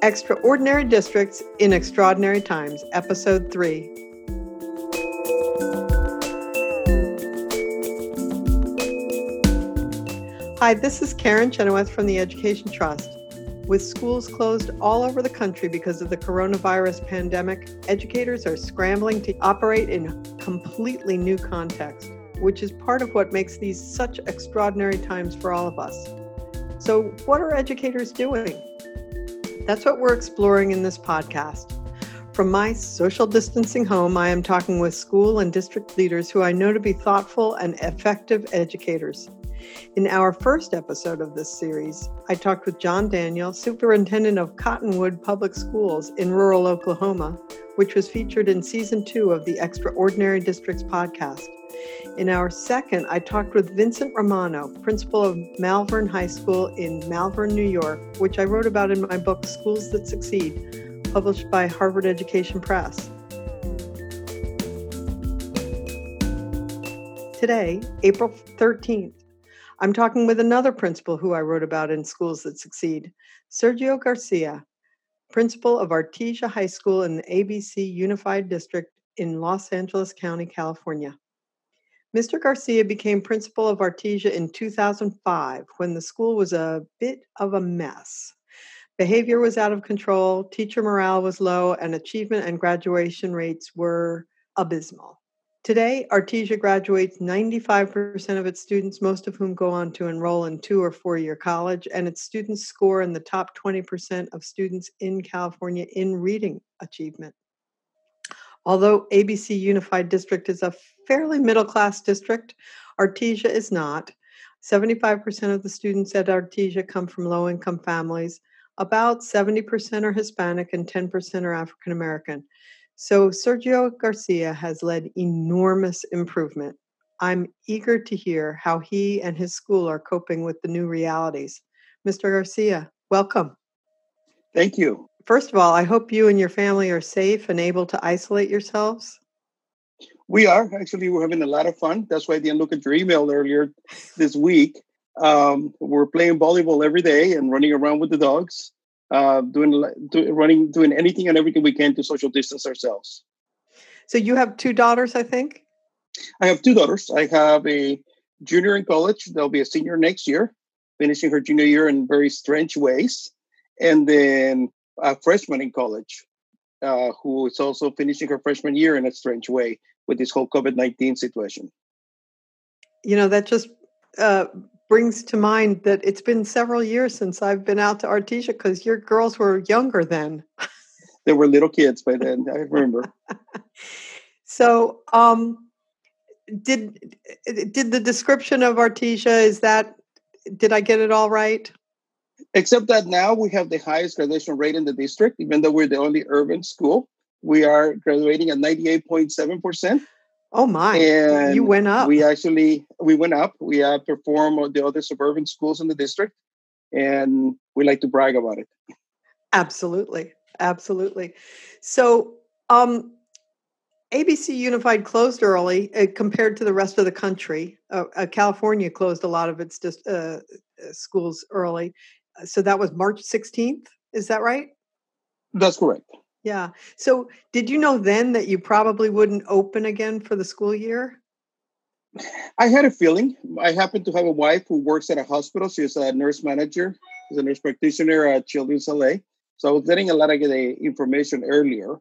Extraordinary Districts in Extraordinary Times, Episode 3. Hi, this is Karen Chenoweth from the Education Trust. With schools closed all over the country because of the coronavirus pandemic, educators are scrambling to operate in completely new context, which is part of what makes these such extraordinary times for all of us. So, what are educators doing? That's what we're exploring in this podcast. From my social distancing home, I am talking with school and district leaders who I know to be thoughtful and effective educators. In our first episode of this series, I talked with John Daniel, superintendent of Cottonwood Public Schools in rural Oklahoma, which was featured in season two of the Extraordinary Districts podcast. In our second, I talked with Vincent Romano, principal of Malverne High School in Malverne, New York, which I wrote about in my book Schools That Succeed, published by Harvard Education Press. Today, April 13th, I'm talking with another principal who I wrote about in Schools That Succeed, Sergio Garcia, principal of Artesia High School in the ABC Unified District in Los Angeles County, California. Mr. Garcia became principal of Artesia in 2005 when the school was a bit of a mess. Behavior was out of control, teacher morale was low, and achievement and graduation rates were abysmal. Today, Artesia graduates 95% of its students, most of whom go on to enroll in two or four year college, and its students score in the top 20% of students in California in reading achievement. Although ABC Unified District is a fairly middle class district, Artesia is not. 75% of the students at Artesia come from low income families. About 70% are Hispanic and 10% are African American. So Sergio Garcia has led enormous improvement. I'm eager to hear how he and his school are coping with the new realities. Mr. Garcia, welcome. Thank you. First of all, I hope you and your family are safe and able to isolate yourselves. We are actually. We're having a lot of fun. That's why I didn't look at your email earlier this week. Um, we're playing volleyball every day and running around with the dogs, uh, doing, do, running, doing anything and everything we can to social distance ourselves. So you have two daughters, I think. I have two daughters. I have a junior in college. They'll be a senior next year, finishing her junior year in very strange ways, and then a freshman in college uh, who is also finishing her freshman year in a strange way with this whole COVID 19 situation. You know, that just uh, brings to mind that it's been several years since I've been out to Artesia because your girls were younger then. they were little kids by then, I remember. so, um, did did the description of Artesia is that did I get it all right? Except that now we have the highest graduation rate in the district, even though we're the only urban school. We are graduating at 98.7%. Oh my. And you went up. We actually we went up. We outperformed the other suburban schools in the district. And we like to brag about it. Absolutely. Absolutely. So um ABC Unified closed early uh, compared to the rest of the country. Uh, uh, California closed a lot of its just, uh, uh, schools early. Uh, so that was March 16th. Is that right? That's correct. Yeah. So did you know then that you probably wouldn't open again for the school year? I had a feeling. I happen to have a wife who works at a hospital. She's a nurse manager, she's a nurse practitioner at Children's LA. So I was getting a lot of the information earlier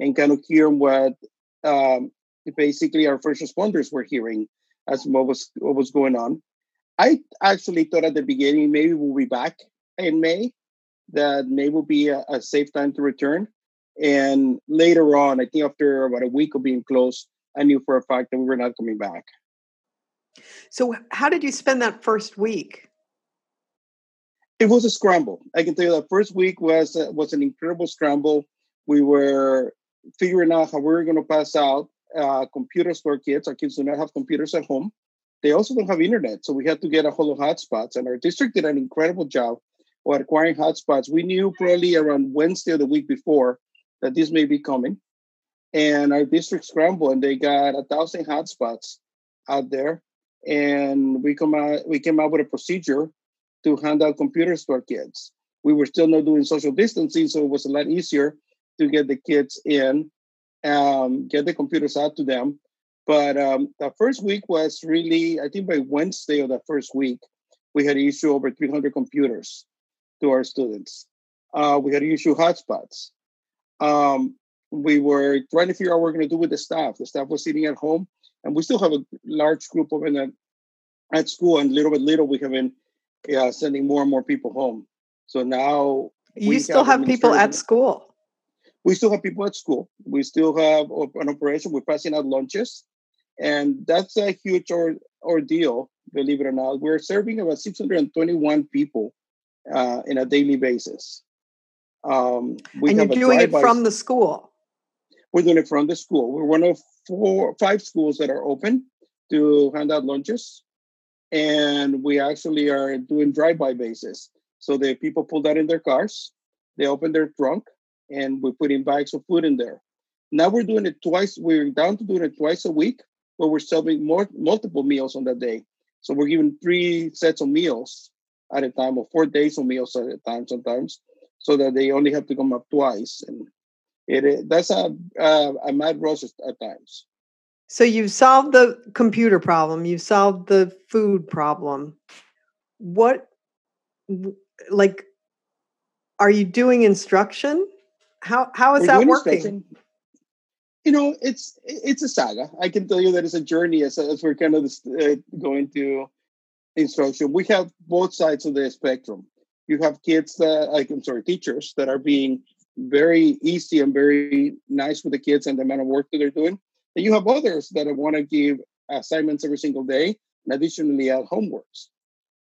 and kind of hearing what um, basically our first responders were hearing as what was what was going on. I actually thought at the beginning maybe we'll be back in May, that May will be a, a safe time to return. And later on, I think after about a week of being closed, I knew for a fact that we were not coming back. So, how did you spend that first week? It was a scramble. I can tell you that first week was uh, was an incredible scramble. We were figuring out how we were going to pass out uh, computers to our kids. Our kids do not have computers at home. They also don't have internet, so we had to get a hold of hotspots. And our district did an incredible job of acquiring hotspots. We knew probably around Wednesday of the week before that this may be coming. And our district scrambled and they got a thousand hotspots out there. And we come out we came out with a procedure to hand out computers to our kids. We were still not doing social distancing, so it was a lot easier to get the kids in, um, get the computers out to them. But um, the first week was really, I think by Wednesday of the first week, we had issued over 300 computers to our students. Uh, we had to issue hotspots. Um, we were trying to figure out what we're going to do with the staff. The staff was sitting at home, and we still have a large group of them at, school, and little by little we have been uh, sending more and more people home. So now you still have, have people at school. We still have people at school. We still have an operation. We're passing out lunches, and that's a huge or, ordeal. Believe it or not, we're serving about 621 people uh, in a daily basis. Um, and you're doing it from the school. We're doing it from the school. We're one of four, five schools that are open to hand out lunches, and we actually are doing drive-by basis. So the people pull that in their cars, they open their trunk, and we put in bags of food in there. Now we're doing it twice. We're down to doing it twice a week, but we're serving more multiple meals on that day. So we're giving three sets of meals at a time, or four days of meals at a time sometimes, so that they only have to come up twice. And it that's a a, a mad rush at times. So you've solved the computer problem. You've solved the food problem. What, like, are you doing instruction? How how is We're that working? You know, it's it's a saga. I can tell you that it's a journey as, as we're kind of uh, going to instruction. We have both sides of the spectrum. You have kids that, like, I'm sorry, teachers that are being very easy and very nice with the kids and the amount of work that they're doing. And you have others that want to give assignments every single day and additionally add homeworks.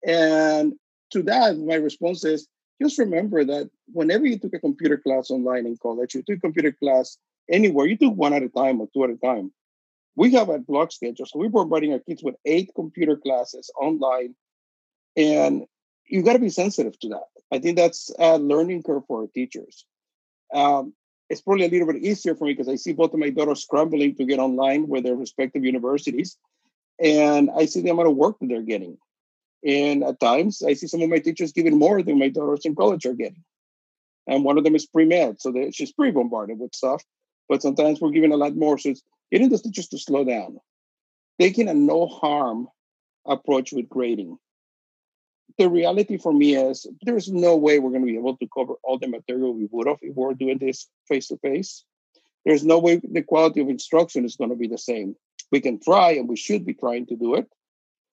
And to that, my response is just remember that whenever you took a computer class online in college, you took a computer class anywhere, you took one at a time or two at a time. We have a block schedule, so we're providing our kids with eight computer classes online, and you got to be sensitive to that. I think that's a learning curve for our teachers. Um, it's probably a little bit easier for me because I see both of my daughters scrambling to get online with their respective universities, and I see the amount of work that they're getting. And at times, I see some of my teachers giving more than my daughters in college are getting. And one of them is pre med, so she's pre bombarded with stuff. But sometimes we're giving a lot more. So it's getting the teachers to slow down, taking a no harm approach with grading. The reality for me is there's no way we're going to be able to cover all the material we would have if we are doing this face to face. There's no way the quality of instruction is going to be the same. We can try and we should be trying to do it.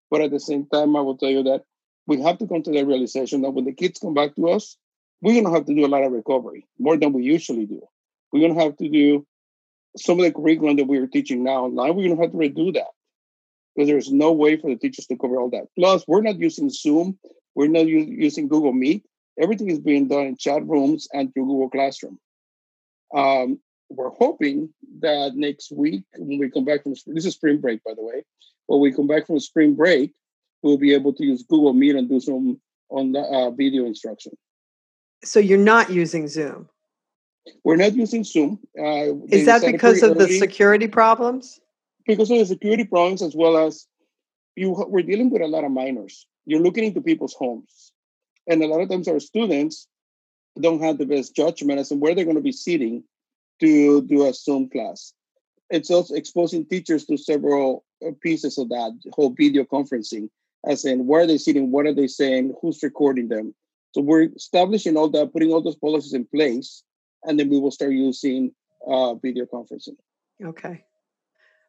But at the same time, I will tell you that we have to come to the realization that when the kids come back to us, we're going to have to do a lot of recovery, more than we usually do. We're going to have to do some of the curriculum that we are teaching now online, we're going to have to redo that because there's no way for the teachers to cover all that. Plus, we're not using Zoom, we're not u- using Google Meet. Everything is being done in chat rooms and through Google Classroom. Um, we're hoping that next week, when we come back from this is spring break, by the way, when we come back from spring break, we'll be able to use Google Meet and do some on the uh, video instruction. So you're not using Zoom. We're not using Zoom. Uh, Is that because of early. the security problems? Because of the security problems, as well as you, we're dealing with a lot of minors. You're looking into people's homes, and a lot of times our students don't have the best judgment as to where they're going to be sitting to do a Zoom class. It's also exposing teachers to several uh, pieces of that whole video conferencing, as in where are they sitting, what are they saying, who's recording them. So we're establishing all that, putting all those policies in place and then we will start using uh, video conferencing. Okay.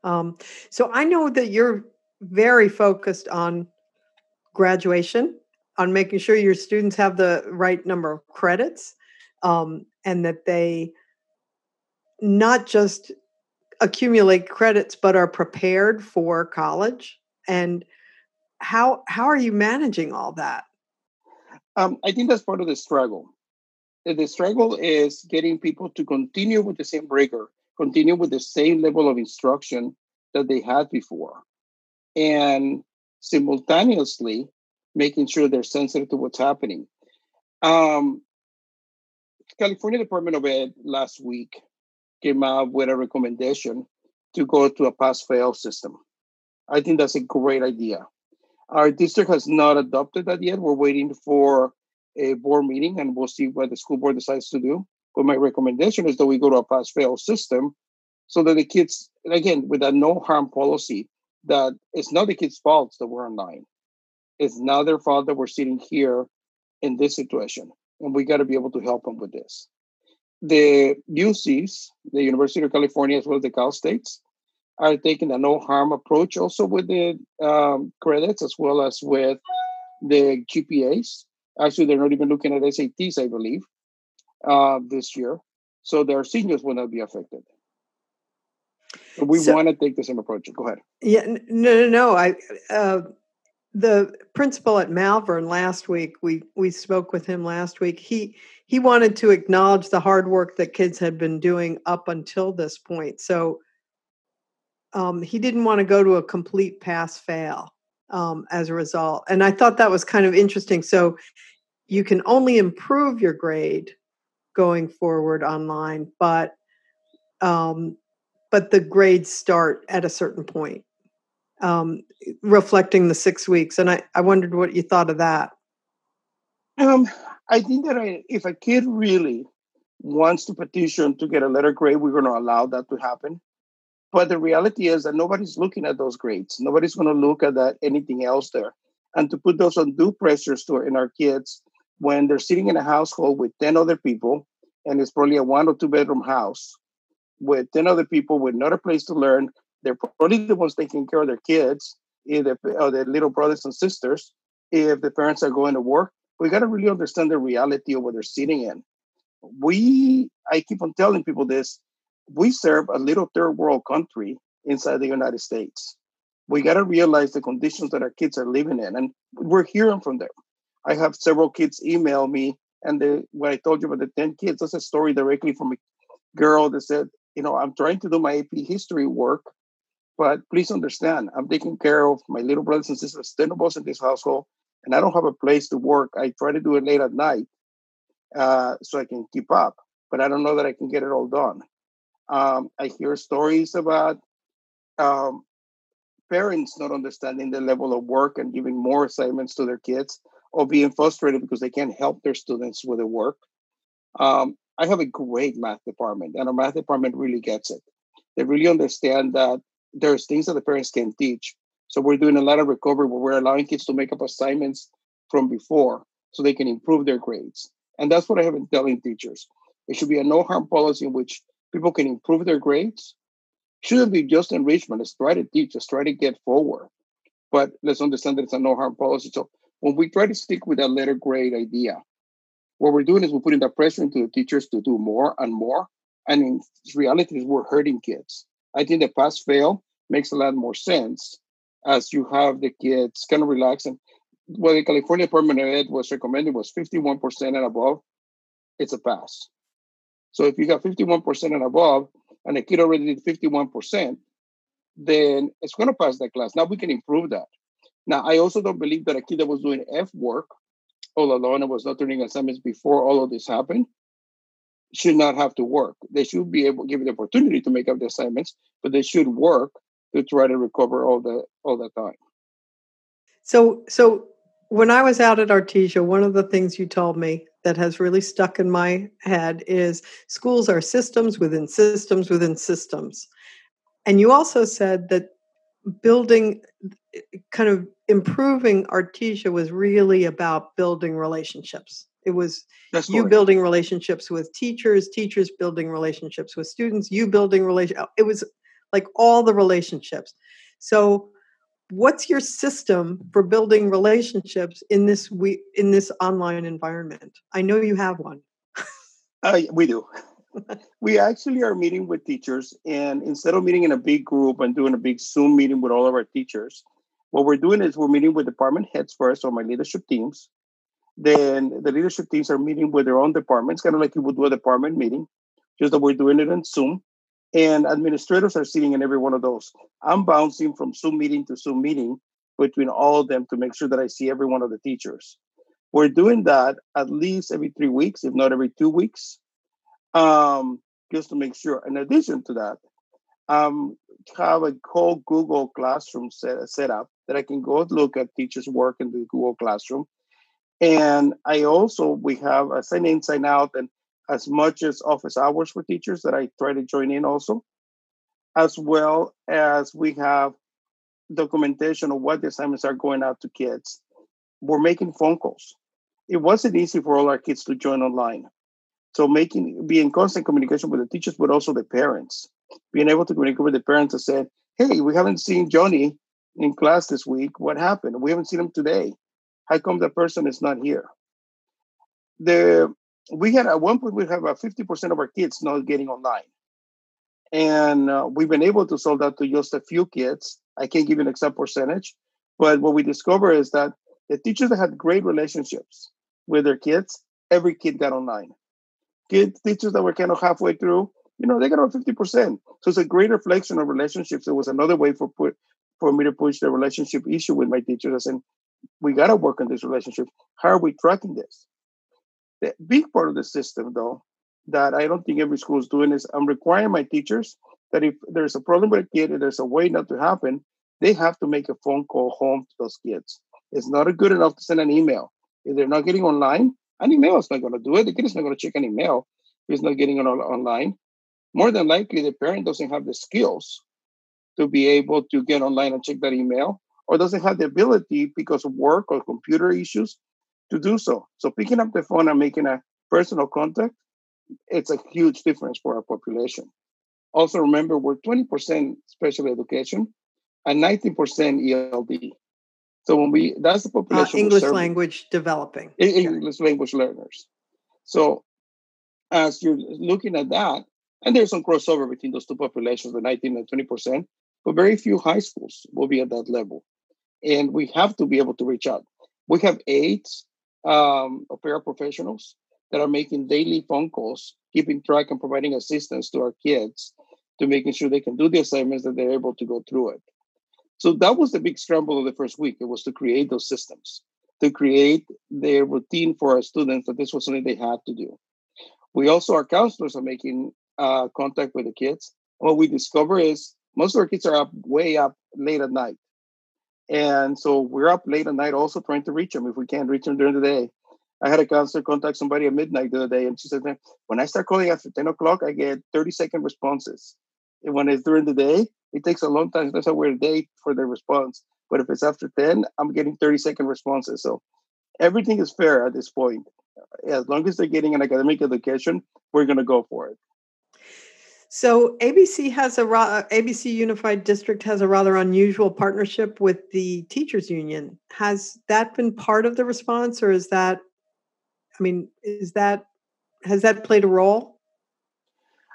Um, so I know that you're very focused on graduation, on making sure your students have the right number of credits, um, and that they not just accumulate credits but are prepared for college. And how how are you managing all that? Um, I think that's part of the struggle the struggle is getting people to continue with the same rigor, continue with the same level of instruction that they had before, and simultaneously making sure they're sensitive to what's happening. Um, California Department of Ed last week came out with a recommendation to go to a pass-fail system. I think that's a great idea. Our district has not adopted that yet. We're waiting for a board meeting, and we'll see what the school board decides to do. But my recommendation is that we go to a pass-fail system, so that the kids, again, with a no harm policy, that it's not the kids' fault that we're online. It's not their fault that we're sitting here in this situation, and we got to be able to help them with this. The UCs, the University of California, as well as the Cal States, are taking a no harm approach also with the um, credits as well as with the GPAs. Actually, they're not even looking at SATs, I believe, uh, this year. So their seniors will not be affected. We so, want to take the same approach. Go ahead. Yeah, no, no, no. I uh, the principal at Malverne last week. We we spoke with him last week. He he wanted to acknowledge the hard work that kids had been doing up until this point. So um, he didn't want to go to a complete pass fail um, as a result. And I thought that was kind of interesting. So you can only improve your grade going forward online, but um, but the grades start at a certain point, um, reflecting the six weeks. And I, I wondered what you thought of that. Um, I think that I, if a kid really wants to petition to get a letter grade, we're going to allow that to happen. But the reality is that nobody's looking at those grades. Nobody's going to look at that anything else there. And to put those undue pressures to in our kids when they're sitting in a household with 10 other people, and it's probably a one or two bedroom house with 10 other people with not a place to learn, they're probably the ones taking care of their kids, either or their little brothers and sisters, if the parents are going to work. We got to really understand the reality of what they're sitting in. We, I keep on telling people this, we serve a little third world country inside the United States. We got to realize the conditions that our kids are living in, and we're hearing from them. I have several kids email me, and the, when I told you about the 10 kids, that's a story directly from a girl that said, You know, I'm trying to do my AP history work, but please understand, I'm taking care of my little brothers and sisters, 10 of us in this household, and I don't have a place to work. I try to do it late at night uh, so I can keep up, but I don't know that I can get it all done. Um, I hear stories about um, parents not understanding the level of work and giving more assignments to their kids or being frustrated because they can't help their students with their work. Um, I have a great math department, and our math department really gets it. They really understand that there's things that the parents can teach. So we're doing a lot of recovery where we're allowing kids to make up assignments from before so they can improve their grades. And that's what I have been telling teachers. It should be a no harm policy in which people can improve their grades. Shouldn't be just enrichment. Let's try to teach. Let's try to get forward. But let's understand that it's a no harm policy. So when we try to stick with that letter grade idea, what we're doing is we're putting that pressure into the teachers to do more and more. And in reality, we're hurting kids. I think the pass fail makes a lot more sense as you have the kids kind of relax. And what the California Department of Ed was recommending was 51% and above, it's a pass. So if you got 51% and above, and the kid already did 51%, then it's going to pass that class. Now we can improve that. Now, I also don't believe that a kid that was doing F work all alone and was not turning assignments before all of this happened should not have to work. They should be able to give the opportunity to make up the assignments, but they should work to try to recover all the all the time. So so when I was out at Artesia, one of the things you told me that has really stuck in my head is schools are systems within systems within systems. And you also said that building kind of improving Artesia was really about building relationships. It was That's you building relationships with teachers, teachers building relationships with students, you building relation. It was like all the relationships. So what's your system for building relationships in this we in this online environment i know you have one uh, we do we actually are meeting with teachers and instead of meeting in a big group and doing a big zoom meeting with all of our teachers what we're doing is we're meeting with department heads first or my leadership teams then the leadership teams are meeting with their own departments kind of like you would do a department meeting just that we're doing it in zoom and administrators are sitting in every one of those. I'm bouncing from Zoom meeting to Zoom meeting between all of them to make sure that I see every one of the teachers. We're doing that at least every three weeks, if not every two weeks, um, just to make sure. In addition to that, um, have a whole Google Classroom set, set up that I can go look at teachers' work in the Google Classroom. And I also, we have a sign in, sign out, and as much as office hours for teachers that I try to join in also, as well as we have documentation of what the assignments are going out to kids. We're making phone calls. It wasn't easy for all our kids to join online. So making be in constant communication with the teachers, but also the parents. Being able to communicate with the parents and say, hey, we haven't seen Johnny in class this week. What happened? We haven't seen him today. How come the person is not here? The we had at one point we have about 50% of our kids not getting online. And uh, we've been able to solve that to just a few kids. I can't give you an exact percentage, but what we discover is that the teachers that had great relationships with their kids, every kid got online. Kids, teachers that were kind of halfway through, you know, they got about 50%. So it's a great reflection of relationships. It was another way for put, for me to push the relationship issue with my teachers. I said, we got to work on this relationship. How are we tracking this? The big part of the system, though, that I don't think every school is doing is I'm requiring my teachers that if there's a problem with a kid and there's a way not to happen, they have to make a phone call home to those kids. It's not good enough to send an email. If they're not getting online, an email is not going to do it. The kid is not going to check an email he's not getting it online. More than likely, the parent doesn't have the skills to be able to get online and check that email, or doesn't have the ability because of work or computer issues to do so. So picking up the phone and making a personal contact, it's a huge difference for our population. Also remember we're 20% special education and 19% ELD. So when we that's the uh, population uh, English language developing. English yeah. language learners. So as you're looking at that, and there's some crossover between those two populations, the 19 and 20%, but very few high schools will be at that level. And we have to be able to reach out. We have eight um, paraprofessionals that are making daily phone calls, keeping track and providing assistance to our kids to making sure they can do the assignments that they're able to go through it. So that was the big scramble of the first week. It was to create those systems, to create their routine for our students that this was something they had to do. We also, our counselors are making uh, contact with the kids. what we discover is most of our kids are up way up late at night. And so we're up late at night also trying to reach them if we can't reach them during the day. I had a counselor contact somebody at midnight the other day, and she said, when I start calling after 10 o'clock, I get 30 second responses. When it's during the day, it takes a long time. That's a weird day for the response. But if it's after 10, I'm getting 30 second responses. So everything is fair at this point. As long as they're getting an academic education, we're going to go for it. So ABC has a ABC Unified District has a rather unusual partnership with the teachers union. Has that been part of the response or is that I mean, is that has that played a role?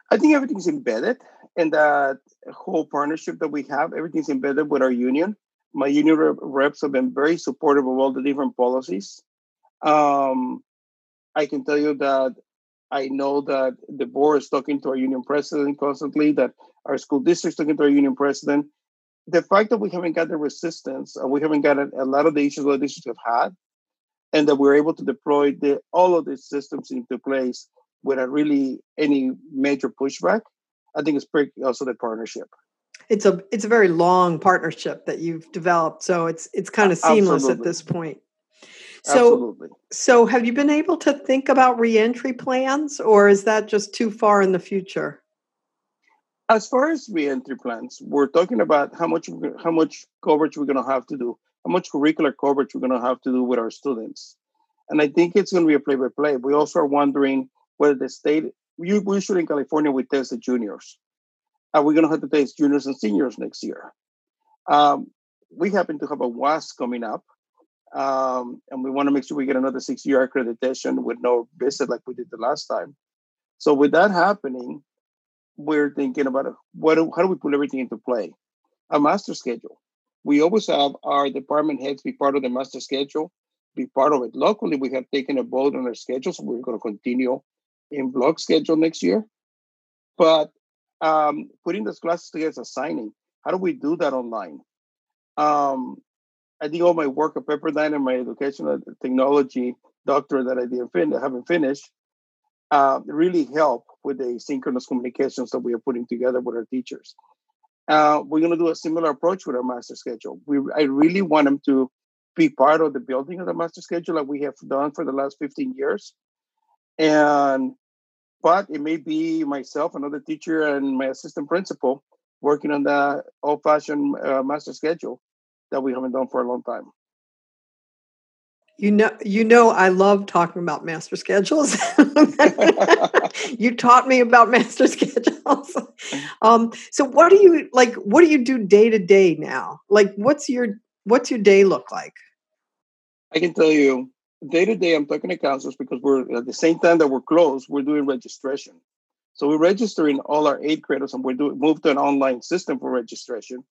I think everything's embedded in that whole partnership that we have. Everything's embedded with our union. My union reps have been very supportive of all the different policies. Um, I can tell you that I know that the board is talking to our union president constantly, that our school district's talking to our union president. The fact that we haven't got the resistance, uh, we haven't got a, a lot of the issues that districts have had, and that we're able to deploy the, all of these systems into place without really any major pushback. I think it's pretty also the partnership. It's a it's a very long partnership that you've developed, so it's it's kind of seamless Absolutely. at this point. So, Absolutely. so have you been able to think about reentry plans, or is that just too far in the future? As far as reentry plans, we're talking about how much how much coverage we're going to have to do how much curricular coverage we're going to have to do with our students. And I think it's going to be a play by play. We also are wondering whether the state, we usually in California, we test the juniors. Are we're going to have to test juniors and seniors next year? Um, we happen to have a WASC coming up, um, and we want to make sure we get another six year accreditation with no visit like we did the last time. So, with that happening, we're thinking about what, how do we put everything into play? A master schedule we always have our department heads be part of the master schedule, be part of it. Locally, we have taken a vote on our schedule, so we're going to continue in block schedule next year. But um, putting those classes together as assigning, how do we do that online? Um, I think all my work at Pepperdine and my educational technology doctorate that I didn't fin- haven't finished uh, really help with the synchronous communications that we are putting together with our teachers. Uh, we're going to do a similar approach with our master schedule. We, I really want them to be part of the building of the master schedule like we have done for the last 15 years. And but it may be myself, another teacher, and my assistant principal working on the old-fashioned uh, master schedule that we haven't done for a long time. You know, you know, I love talking about master schedules. you taught me about master schedules. Um, so, what do you like? What do you do day to day now? Like, what's your what's your day look like? I can tell you, day to day, I'm talking to counselors because we're at the same time that we're closed, we're doing registration. So we're registering all our eighth graders, and we're doing moved to an online system for registration.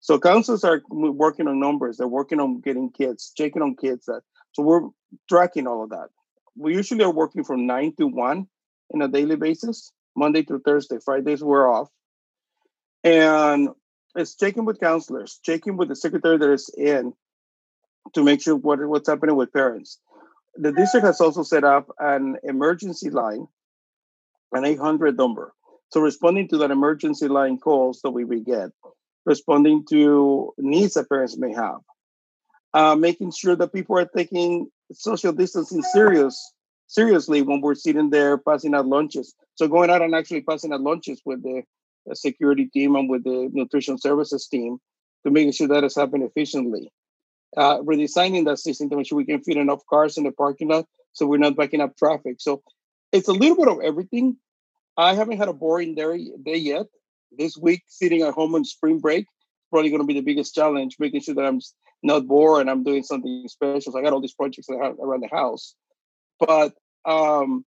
So counselors are working on numbers. They're working on getting kids, checking on kids that so we're tracking all of that. We usually are working from nine to one in a daily basis, Monday through Thursday. Fridays we're off. And it's checking with counselors, checking with the secretary that is in to make sure what, what's happening with parents. The district has also set up an emergency line, an 800 number. So responding to that emergency line calls that we get, responding to needs that parents may have uh, making sure that people are taking social distancing serious seriously when we're sitting there passing out lunches. So going out and actually passing out lunches with the, the security team and with the nutrition services team to make sure that is happening efficiently. Uh, redesigning that system to make sure we can fit enough cars in the parking lot so we're not backing up traffic. So it's a little bit of everything. I haven't had a boring day, day yet. This week, sitting at home on spring break, probably going to be the biggest challenge, making sure that I'm not bored and I'm doing something special. So I got all these projects around the house. But um,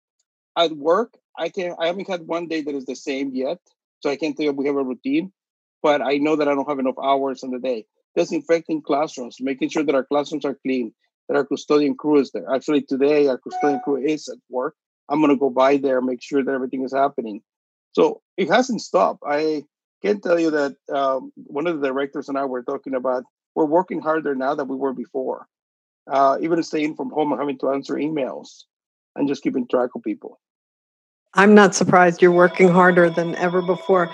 at work, I can I haven't had one day that is the same yet. So I can't tell you we have a routine, but I know that I don't have enough hours in the day. Disinfecting classrooms, making sure that our classrooms are clean, that our custodian crew is there. Actually, today our custodian crew is at work. I'm gonna go by there, make sure that everything is happening. So it hasn't stopped. I can tell you that um, one of the directors and I were talking about we're working harder now than we were before. Uh, even staying from home and having to answer emails and just keeping track of people. I'm not surprised you're working harder than ever before.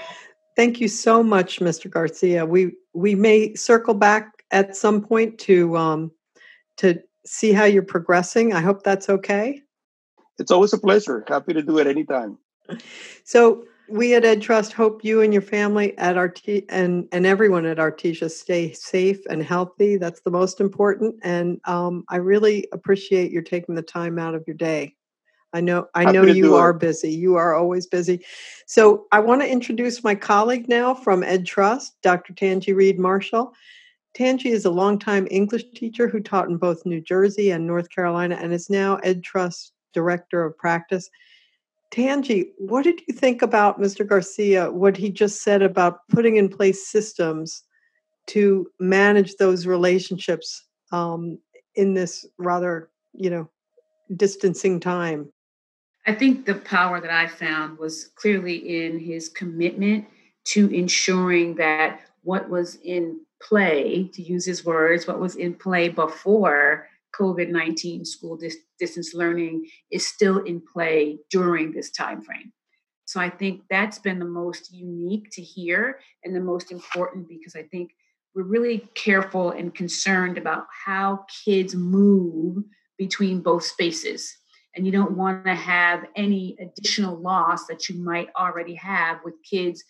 Thank you so much, Mr. Garcia. We we may circle back at some point to um, to see how you're progressing. I hope that's okay. It's always a pleasure. Happy to do it anytime. So we at Ed Trust hope you and your family at Art and and everyone at Artesia stay safe and healthy. That's the most important. And um, I really appreciate your taking the time out of your day. I know I Happy know you are it. busy. You are always busy. So I want to introduce my colleague now from Ed Trust, Dr. Tanji Reed Marshall. Tanji is a longtime English teacher who taught in both New Jersey and North Carolina and is now Ed Trust Director of Practice. Tanji, what did you think about Mr. Garcia, what he just said about putting in place systems to manage those relationships um, in this rather, you know, distancing time? I think the power that I found was clearly in his commitment to ensuring that what was in play, to use his words, what was in play before COVID 19 school dis- distance learning is still in play during this time frame. So I think that's been the most unique to hear and the most important because I think we're really careful and concerned about how kids move between both spaces. And you don't want to have any additional loss that you might already have with kids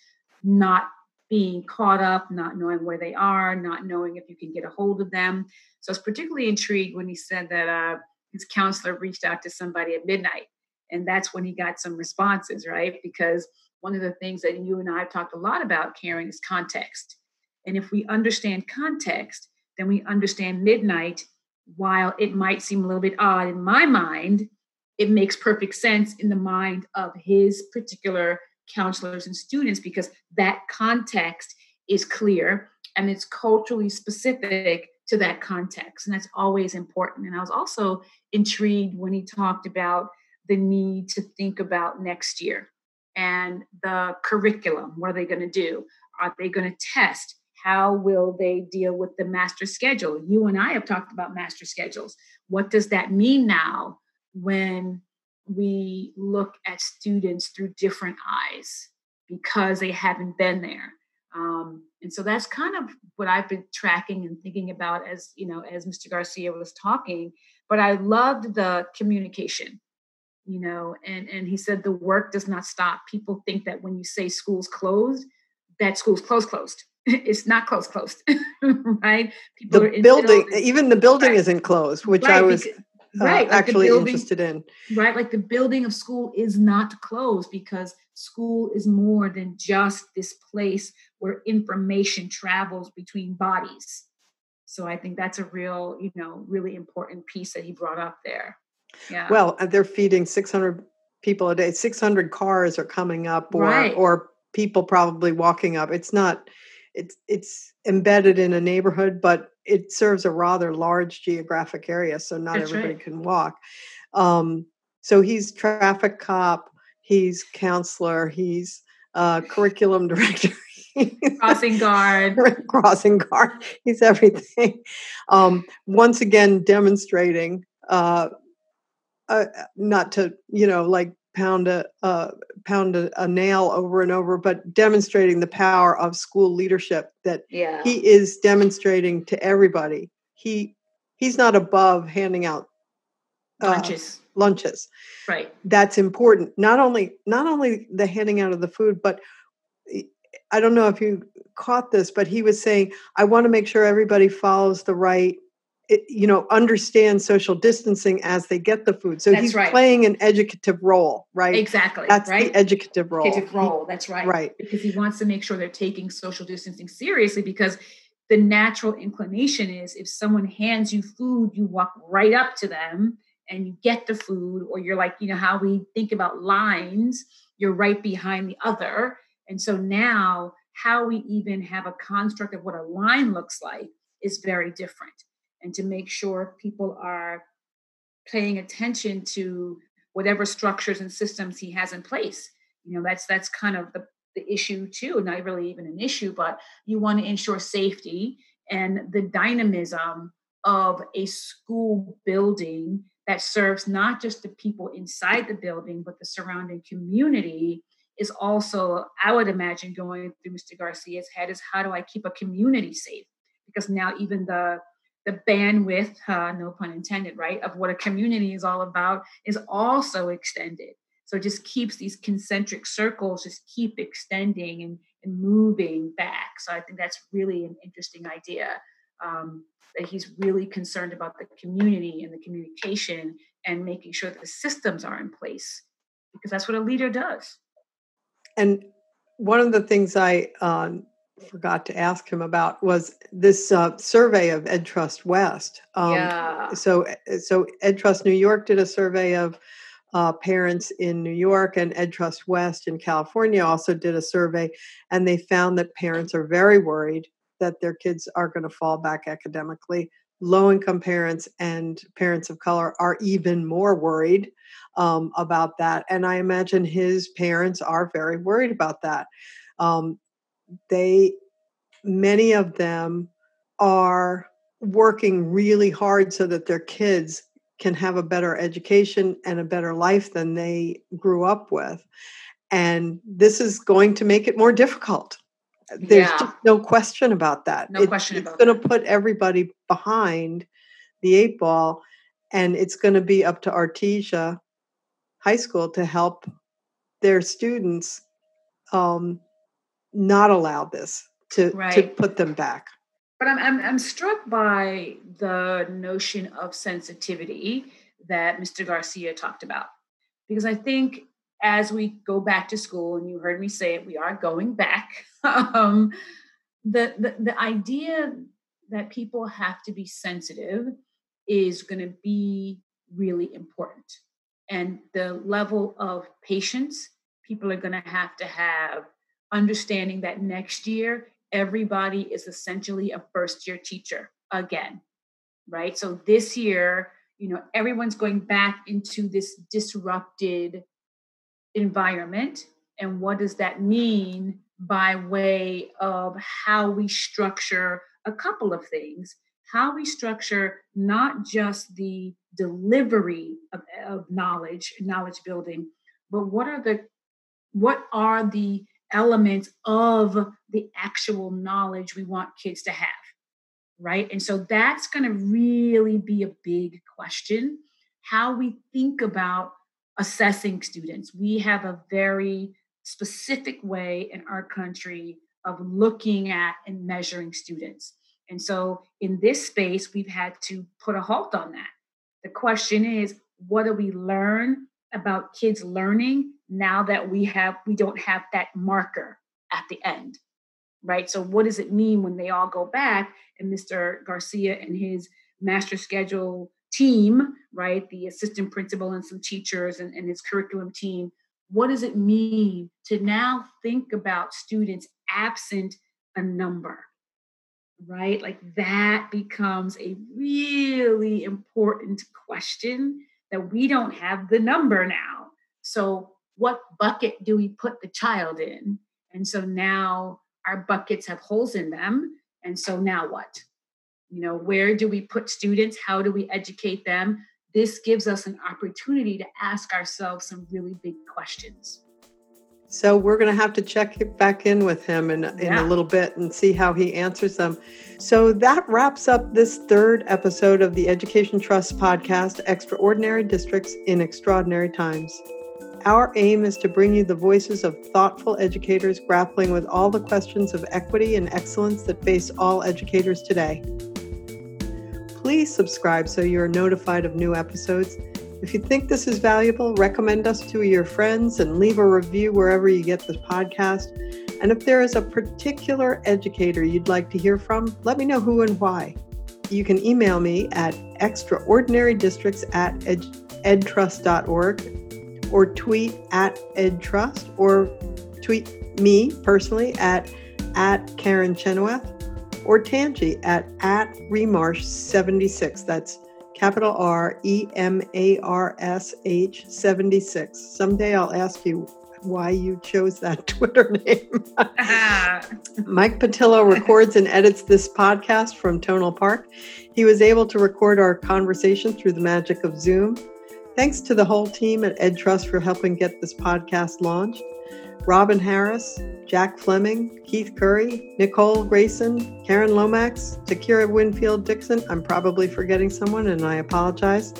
not being caught up, not knowing where they are, not knowing if you can get a hold of them. So I was particularly intrigued when he said that uh, his counselor reached out to somebody at midnight. And that's when he got some responses, right? Because one of the things that you and I have talked a lot about, Karen, is context. And if we understand context, then we understand midnight. While it might seem a little bit odd in my mind, it makes perfect sense in the mind of his particular counselors and students because that context is clear and it's culturally specific to that context. And that's always important. And I was also intrigued when he talked about the need to think about next year and the curriculum. What are they going to do? Are they going to test? how will they deal with the master schedule? You and I have talked about master schedules. What does that mean now when we look at students through different eyes because they haven't been there? Um, and so that's kind of what I've been tracking and thinking about as you know, as Mr. Garcia was talking. But I loved the communication, you know, and and he said the work does not stop. People think that when you say school's closed, that school's closed, closed. it's not closed, closed, right? People the building, even the building right. isn't closed, which right, I was. Because, uh, right, like actually building, interested in. Right, like the building of school is not closed because school is more than just this place where information travels between bodies. So I think that's a real, you know, really important piece that he brought up there. Yeah. Well, uh, they're feeding 600 people a day. 600 cars are coming up or right. or people probably walking up. It's not it's it's embedded in a neighborhood, but it serves a rather large geographic area, so not That's everybody right. can walk. Um, so he's traffic cop, he's counselor, he's uh, curriculum director. crossing guard crossing guard he's everything um, once again demonstrating uh, uh, not to you know like pound a uh, pound a, a, nail over and over, but demonstrating the power of school leadership that yeah. he is demonstrating to everybody. He he's not above handing out uh, lunches. Lunches, right? That's important. Not only not only the handing out of the food, but I don't know if you caught this, but he was saying, "I want to make sure everybody follows the right you know understand social distancing as they get the food. So that's he's right. playing an educative role right? Exactly that's right? the educative role. Educative role that's right. Right. Because he wants to make sure they're taking social distancing seriously because the natural inclination is if someone hands you food you walk right up to them and you get the food or you're like you know how we think about lines you're right behind the other. And so now how we even have a construct of what a line looks like is very different and to make sure people are paying attention to whatever structures and systems he has in place. You know that's that's kind of the, the issue too not really even an issue but you want to ensure safety and the dynamism of a school building that serves not just the people inside the building but the surrounding community is also i would imagine going through mr garcia's head is how do i keep a community safe? Because now even the the bandwidth, uh, no pun intended, right, of what a community is all about is also extended. So it just keeps these concentric circles just keep extending and, and moving back. So I think that's really an interesting idea um, that he's really concerned about the community and the communication and making sure that the systems are in place because that's what a leader does. And one of the things I um, forgot to ask him about was this uh, survey of Ed Trust West. Um, yeah. So, uh, so Ed Trust New York did a survey of uh, parents in New York, and Ed Trust West in California also did a survey, and they found that parents are very worried that their kids are going to fall back academically. Low income parents and parents of color are even more worried um, about that. And I imagine his parents are very worried about that. Um, they many of them are working really hard so that their kids can have a better education and a better life than they grew up with. And this is going to make it more difficult. There's yeah. just no question about that. No it, question it's going to put everybody behind the eight ball and it's going to be up to artesia high school to help their students um, not allow this to right. to put them back. But I'm, I'm I'm struck by the notion of sensitivity that Mr. Garcia talked about because I think as we go back to school, and you heard me say it, we are going back. um, the, the the idea that people have to be sensitive is going to be really important, and the level of patience people are going to have to have understanding that next year, everybody is essentially a first year teacher again, right? So this year, you know, everyone's going back into this disrupted environment. And what does that mean by way of how we structure a couple of things. How we structure not just the delivery of, of knowledge, knowledge building, but what are the what are the elements of the actual knowledge we want kids to have right? And so that's going to really be a big question how we think about assessing students. We have a very specific way in our country of looking at and measuring students. And so in this space we've had to put a halt on that. The question is what do we learn about kids learning now that we have we don't have that marker at the end right so what does it mean when they all go back and mr garcia and his master schedule team right the assistant principal and some teachers and, and his curriculum team what does it mean to now think about students absent a number right like that becomes a really important question that we don't have the number now. So, what bucket do we put the child in? And so now our buckets have holes in them. And so now what? You know, where do we put students? How do we educate them? This gives us an opportunity to ask ourselves some really big questions. So we're going to have to check back in with him in, in yeah. a little bit and see how he answers them. So that wraps up this third episode of the Education Trust podcast, Extraordinary Districts in Extraordinary Times. Our aim is to bring you the voices of thoughtful educators grappling with all the questions of equity and excellence that face all educators today. Please subscribe so you are notified of new episodes if you think this is valuable, recommend us to your friends and leave a review wherever you get this podcast. And if there is a particular educator you'd like to hear from, let me know who and why. You can email me at extraordinarydistricts at ed- edtrust.org or tweet at edtrust or tweet me personally at, at Karen Chenoweth or Tanji at, at Remarsh76. That's capital R E M A R S H 76. Someday I'll ask you why you chose that Twitter name. Mike Patillo records and edits this podcast from Tonal Park. He was able to record our conversation through the magic of Zoom. Thanks to the whole team at EdTrust for helping get this podcast launched. Robin Harris, Jack Fleming, Keith Curry, Nicole Grayson, Karen Lomax, Takira Winfield Dixon. I'm probably forgetting someone and I apologize.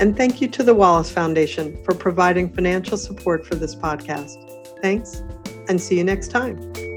And thank you to the Wallace Foundation for providing financial support for this podcast. Thanks and see you next time.